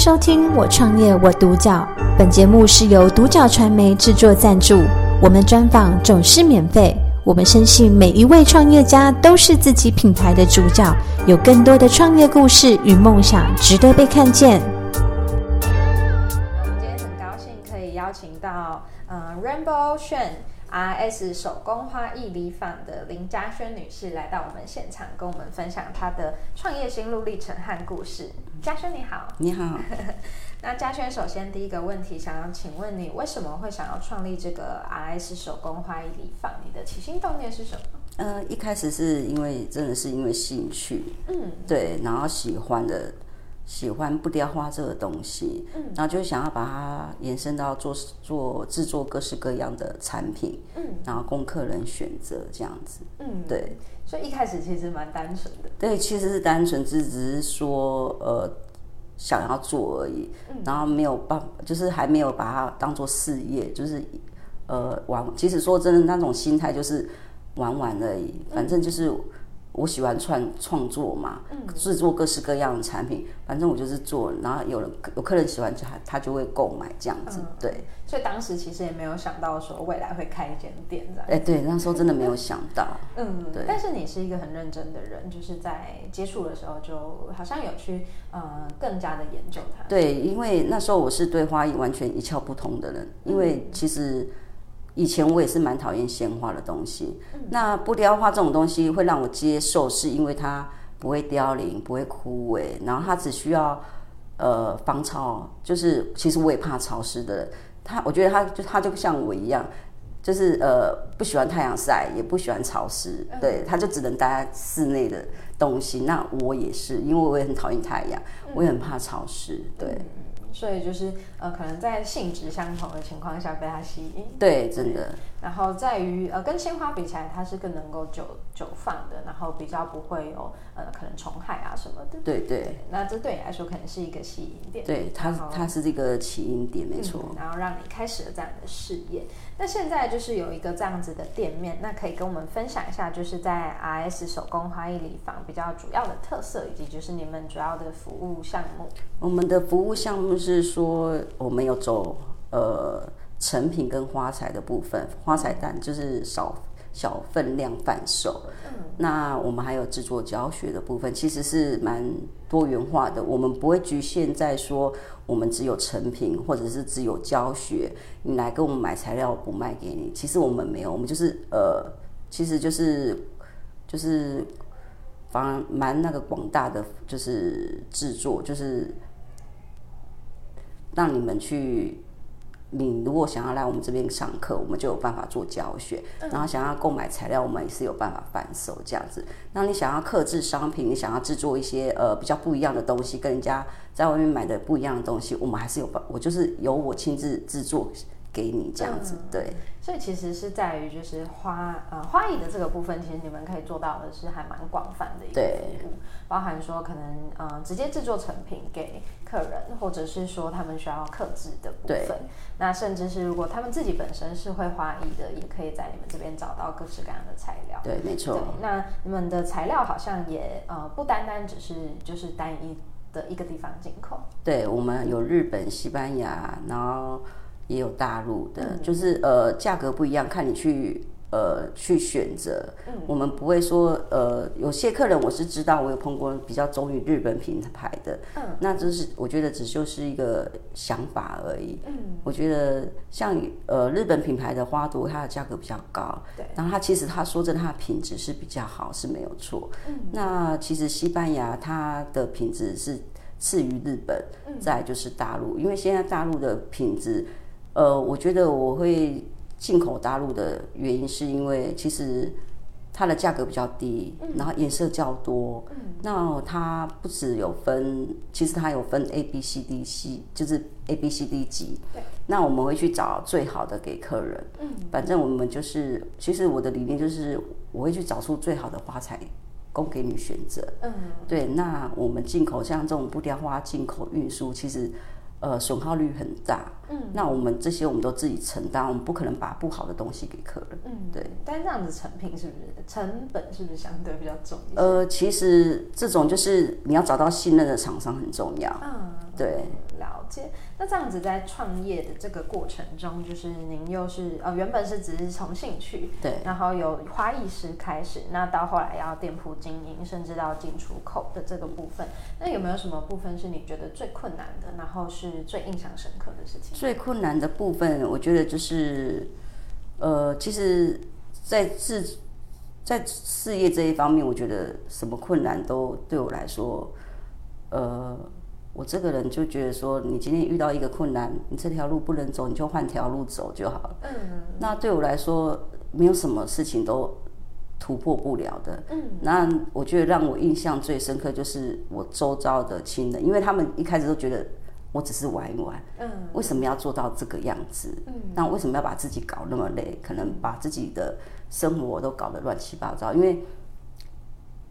收听《我创业我独角》，本节目是由独角传媒制作赞助，我们专访总是免费。我们深信每一位创业家都是自己品牌的主角，有更多的创业故事与梦想值得被看见。我们今天很高兴可以邀请到呃 Rainbow Sheng。RS 手工花艺礼坊的林嘉轩女士来到我们现场，跟我们分享她的创业心路历程和故事。嘉轩你好，你好。那嘉轩首先第一个问题，想要请问你为什么会想要创立这个 RS 手工花艺礼坊？你的起心动念是什么？呃，一开始是因为真的是因为兴趣，嗯，对，然后喜欢的。喜欢不雕花这个东西，嗯，然后就想要把它延伸到做做制作各式各样的产品，嗯，然后供客人选择这样子，嗯，对，所以一开始其实蛮单纯的，对，其实是单纯，只只是说呃想要做而已，嗯，然后没有办，就是还没有把它当做事业，就是呃玩，其实说真的那种心态就是玩玩而已，反正就是。嗯我喜欢创创作嘛，制作各式各样的产品，反正我就是做，然后有人有客人喜欢，就他他就会购买这样子，对。所以当时其实也没有想到说未来会开一间店这样。哎，对，那时候真的没有想到。嗯，对。但是你是一个很认真的人，就是在接触的时候就好像有去呃更加的研究它。对，因为那时候我是对花艺完全一窍不通的人，因为其实。以前我也是蛮讨厌鲜花的东西，嗯、那不雕花这种东西会让我接受，是因为它不会凋零，不会枯萎，然后它只需要呃防潮，就是其实我也怕潮湿的人，他我觉得它就它就像我一样，就是呃不喜欢太阳晒，也不喜欢潮湿，对，它就只能待在室内的东西。那我也是，因为我也很讨厌太阳，我也很怕潮湿，对。所以就是呃，可能在性质相同的情况下被他吸引。对，真的。然后在于呃，跟鲜花比起来，它是更能够久久放的，然后比较不会有呃，可能虫害啊什么的。对对，对。那这对你来说可能是一个吸引点。对，它它是这个起因点，没错。嗯，然后让你开始了这样的事业。那现在就是有一个这样子的店面，那可以跟我们分享一下，就是在 RS 手工花艺礼坊比较主要的特色，以及就是你们主要的服务项目。我们的服务项目是说，我们有走呃成品跟花材的部分，花材单就是少小分量贩售。嗯，那我们还有制作教学的部分，其实是蛮多元化的。我们不会局限在说。我们只有成品，或者是只有教学，你来跟我们买材料不卖给你。其实我们没有，我们就是呃，其实就是就是反蛮那个广大的，就是制作，就是让你们去。你如果想要来我们这边上课，我们就有办法做教学。然后想要购买材料，我们也是有办法贩售这样子。那你想要克制商品，你想要制作一些呃比较不一样的东西，跟人家在外面买的不一样的东西，我们还是有办，我就是由我亲自制作给你这样子，对。所以其实是在于就是花呃花艺的这个部分，其实你们可以做到的是还蛮广泛的一个服务，包含说可能呃直接制作成品给客人，或者是说他们需要刻制的部分。那甚至是如果他们自己本身是会花艺的，也可以在你们这边找到各式各样的材料。对，没错。那你们的材料好像也呃不单单只是就是单一的一个地方进口。对，我们有日本、西班牙，然后。也有大陆的，嗯、就是呃价格不一样，看你去呃去选择。嗯、我们不会说呃有些客人我是知道，我有碰过比较忠于日本品牌的，嗯，那就是我觉得只就是一个想法而已。嗯，我觉得像呃日本品牌的花朵，它的价格比较高，对，然后它其实它说真的，它的品质是比较好，是没有错。嗯，那其实西班牙它的品质是次于日本，嗯、再就是大陆，因为现在大陆的品质。呃，我觉得我会进口大陆的原因，是因为其实它的价格比较低，嗯、然后颜色较多。嗯、那它不只有分，其实它有分 A B C D C，就是 A B C D 级。对。那我们会去找最好的给客人。嗯。反正我们就是，其实我的理念就是，我会去找出最好的花材供给你选择。嗯。对，那我们进口像这种不雕花进口运输，其实。呃，损耗率很大，嗯，那我们这些我们都自己承担，我们不可能把不好的东西给客人。嗯，对。但这样子成品是不是成本是不是相对比较重一些？呃，其实这种就是你要找到信任的厂商很重要。嗯，对。那这样子在创业的这个过程中，就是您又是呃原本是只是从兴趣，对，然后有花艺师开始，那到后来要店铺经营，甚至到进出口的这个部分，那有没有什么部分是你觉得最困难的，然后是最印象深刻的事情？最困难的部分，我觉得就是，呃，其实，在自在事业这一方面，我觉得什么困难都对我来说，呃，我这个人就觉得说，你今天遇到一个困难，你这条路不能走，你就换条路走就好了。嗯，那对我来说，没有什么事情都。突破不了的，嗯，那我觉得让我印象最深刻就是我周遭的亲人，因为他们一开始都觉得我只是玩一玩，嗯，为什么要做到这个样子？嗯，那为什么要把自己搞那么累？可能把自己的生活都搞得乱七八糟，因为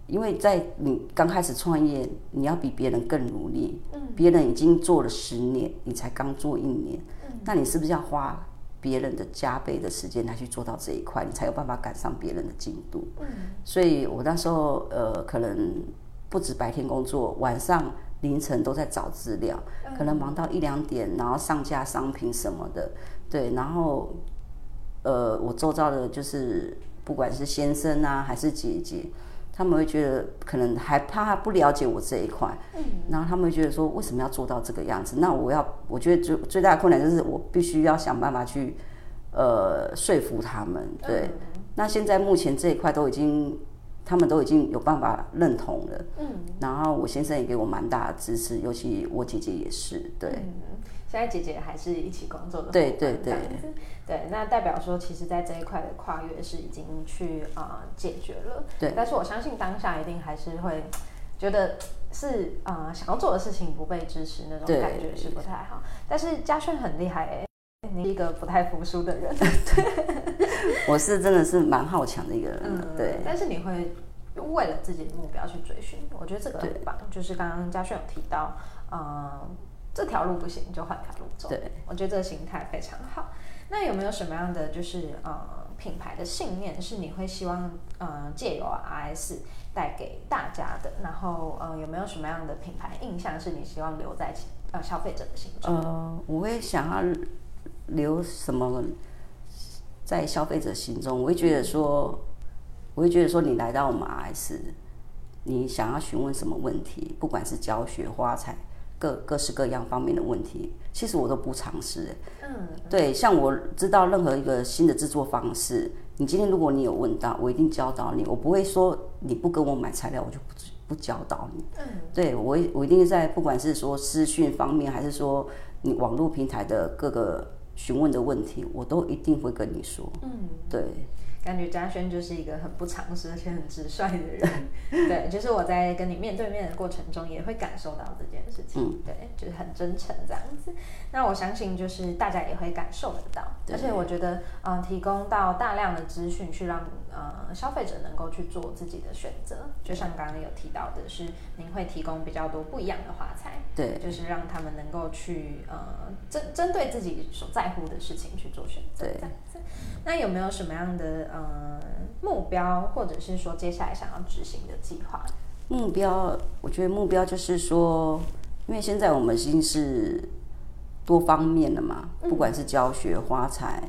因为在你刚开始创业，你要比别人更努力，嗯，别人已经做了十年，你才刚做一年，嗯，那你是不是要花？别人的加倍的时间来去做到这一块，你才有办法赶上别人的进度。嗯，所以我那时候呃，可能不止白天工作，晚上凌晨都在找资料，可能忙到一两点，然后上架商品什么的。对，然后呃，我周遭的就是不管是先生啊，还是姐姐。他们会觉得可能还怕他不了解我这一块，嗯，然后他们会觉得说，为什么要做到这个样子？那我要，我觉得最最大的困难就是我必须要想办法去，呃，说服他们。对，嗯，那现在目前这一块都已经，他们都已经有办法认同了，嗯，然后我先生也给我蛮大的支持，尤其我姐姐也是，对。嗯现在姐姐还是一起工作的，对对对，对，那代表说，其实，在这一块的跨越是已经去啊、呃、解决了，对。但是我相信当下一定还是会觉得是啊、呃、想要做的事情不被支持那种感觉是不太好。但是嘉轩很厉害哎，你是一个不太服输的人，对。我是真的是蛮好强的一个人，嗯，对。但是你会为了自己的目标去追寻，我觉得这个很棒。就是刚刚嘉轩有提到，嗯、呃。这条路不行，就换条路走。对，我觉得这个心态非常好。那有没有什么样的就是呃品牌的信念是你会希望呃借由 RS 带给大家的？然后呃有没有什么样的品牌印象是你希望留在呃消费者的心中？呃，我会想要留什么在消费者心中？我会觉得说，我会觉得说，你来到我们 RS，你想要询问什么问题？不管是教学、花材。各各式各样方面的问题，其实我都不尝试。嗯，对，像我知道任何一个新的制作方式，你今天如果你有问到，我一定教导你。我不会说你不跟我买材料，我就不不教导你。嗯，对，我我一定在不管是说私讯方面，还是说你网络平台的各个询问的问题，我都一定会跟你说。嗯，对。感觉嘉轩就是一个很不常识而且很直率的人，对，就是我在跟你面对面的过程中也会感受到这件事情，嗯、对，就是很真诚这样子。那我相信就是大家也会感受得到，而且我觉得，嗯、呃，提供到大量的资讯去让呃消费者能够去做自己的选择，就像刚刚有提到的是，您会提供比较多不一样的花材，对，就是让他们能够去呃针针对自己所在乎的事情去做选择，这样子。那有没有什么样的呃目标，或者是说接下来想要执行的计划？目标，我觉得目标就是说，因为现在我们已经是多方面的嘛，不管是教学花材，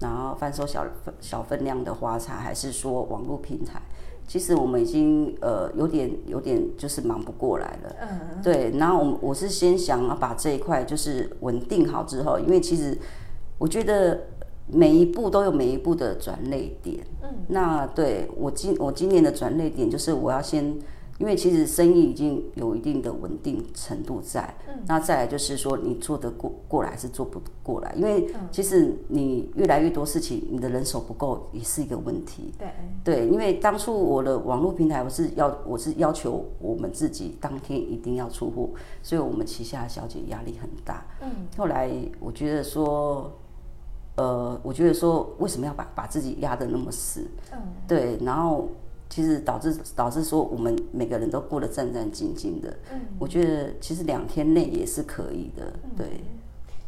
然后贩售小小分量的花茶，还是说网络平台，其实我们已经呃有点有点就是忙不过来了。嗯，对。然后我我是先想要把这一块就是稳定好之后，因为其实我觉得。每一步都有每一步的转捩点。嗯，那对我今我今年的转捩点就是我要先，因为其实生意已经有一定的稳定程度在。嗯，那再来就是说你做得过过来还是做不过来，因为其实你越来越多事情，你的人手不够也是一个问题。对对，因为当初我的网络平台我是要我是要求我们自己当天一定要出货，所以我们旗下的小姐压力很大。嗯，后来我觉得说。呃，我觉得说为什么要把把自己压得那么死？嗯，对，然后其实导致导致说我们每个人都过得战战兢兢的。嗯，我觉得其实两天内也是可以的。对，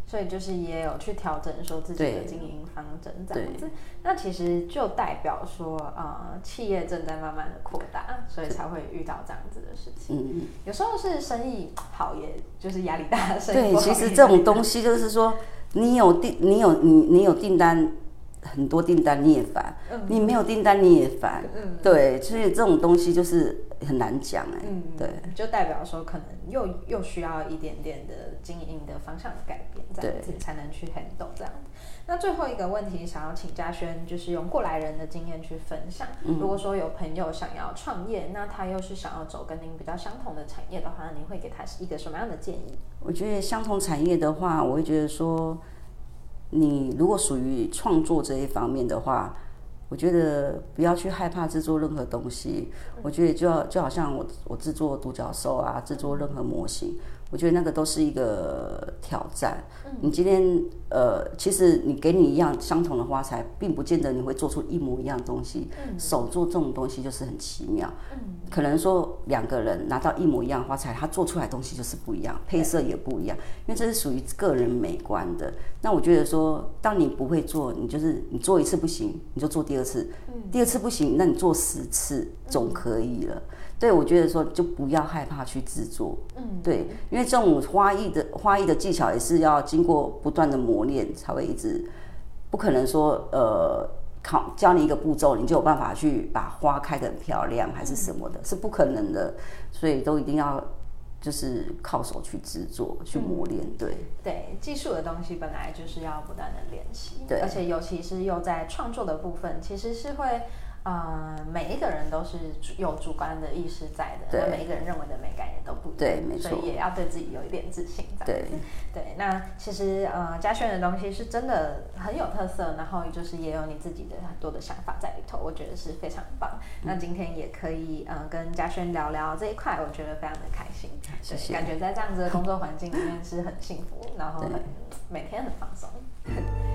所以就是也有去调整说自己的经营方针这样子。那其实就代表说，呃，企业正在慢慢的扩大，所以才会遇到这样子的事情。嗯嗯，有时候是生意好，也就是压力大。生意好，对，其实这种东西就是说，你有订，你有你你有订单。很多订单你也烦，嗯、你没有订单你也烦，嗯、对，所以这种东西就是很难讲哎，嗯、对，就代表说可能又又需要一点点的经营的方向的改变，这样子才能去 handle 这样。那最后一个问题，想要请嘉轩，就是用过来人的经验去分享。嗯、如果说有朋友想要创业，那他又是想要走跟您比较相同的产业的话，您会给他一个什么样的建议？我觉得相同产业的话，我会觉得说。你如果属于创作这一方面的话，我觉得不要去害怕制作任何东西。我觉得就要就好像我我制作独角兽啊，制作任何模型。我觉得那个都是一个挑战。你今天呃，其实你给你一样相同的花材，并不见得你会做出一模一样东西。手做这种东西就是很奇妙。可能说两个人拿到一模一样花材，他做出来的东西就是不一样，配色也不一样，因为这是属于个人美观的。那我觉得说，当你不会做，你就是你做一次不行，你就做第二次。第二次不行，那你做十次总可以了。对，我觉得说就不要害怕去制作，嗯，对，因为这种花艺的花艺的技巧也是要经过不断的磨练才会一直，不可能说呃考教你一个步骤你就有办法去把花开得很漂亮还是什么的，是不可能的，所以都一定要就是靠手去制作去磨练，对，对，技术的东西本来就是要不断的练习，对，而且尤其是又在创作的部分，其实是会。呃，每一个人都是有主观的意识在的，那，每一个人认为的美感也都不一样，对，没错，所以也要对自己有一点自信，对，对。那其实呃，嘉轩的东西是真的很有特色，然后就是也有你自己的很多的想法在里头，我觉得是非常棒。嗯、那今天也可以呃跟嘉轩聊聊这一块，我觉得非常的开心，谢谢。感觉在这样子的工作环境里面是很幸福，然后很每天很放松。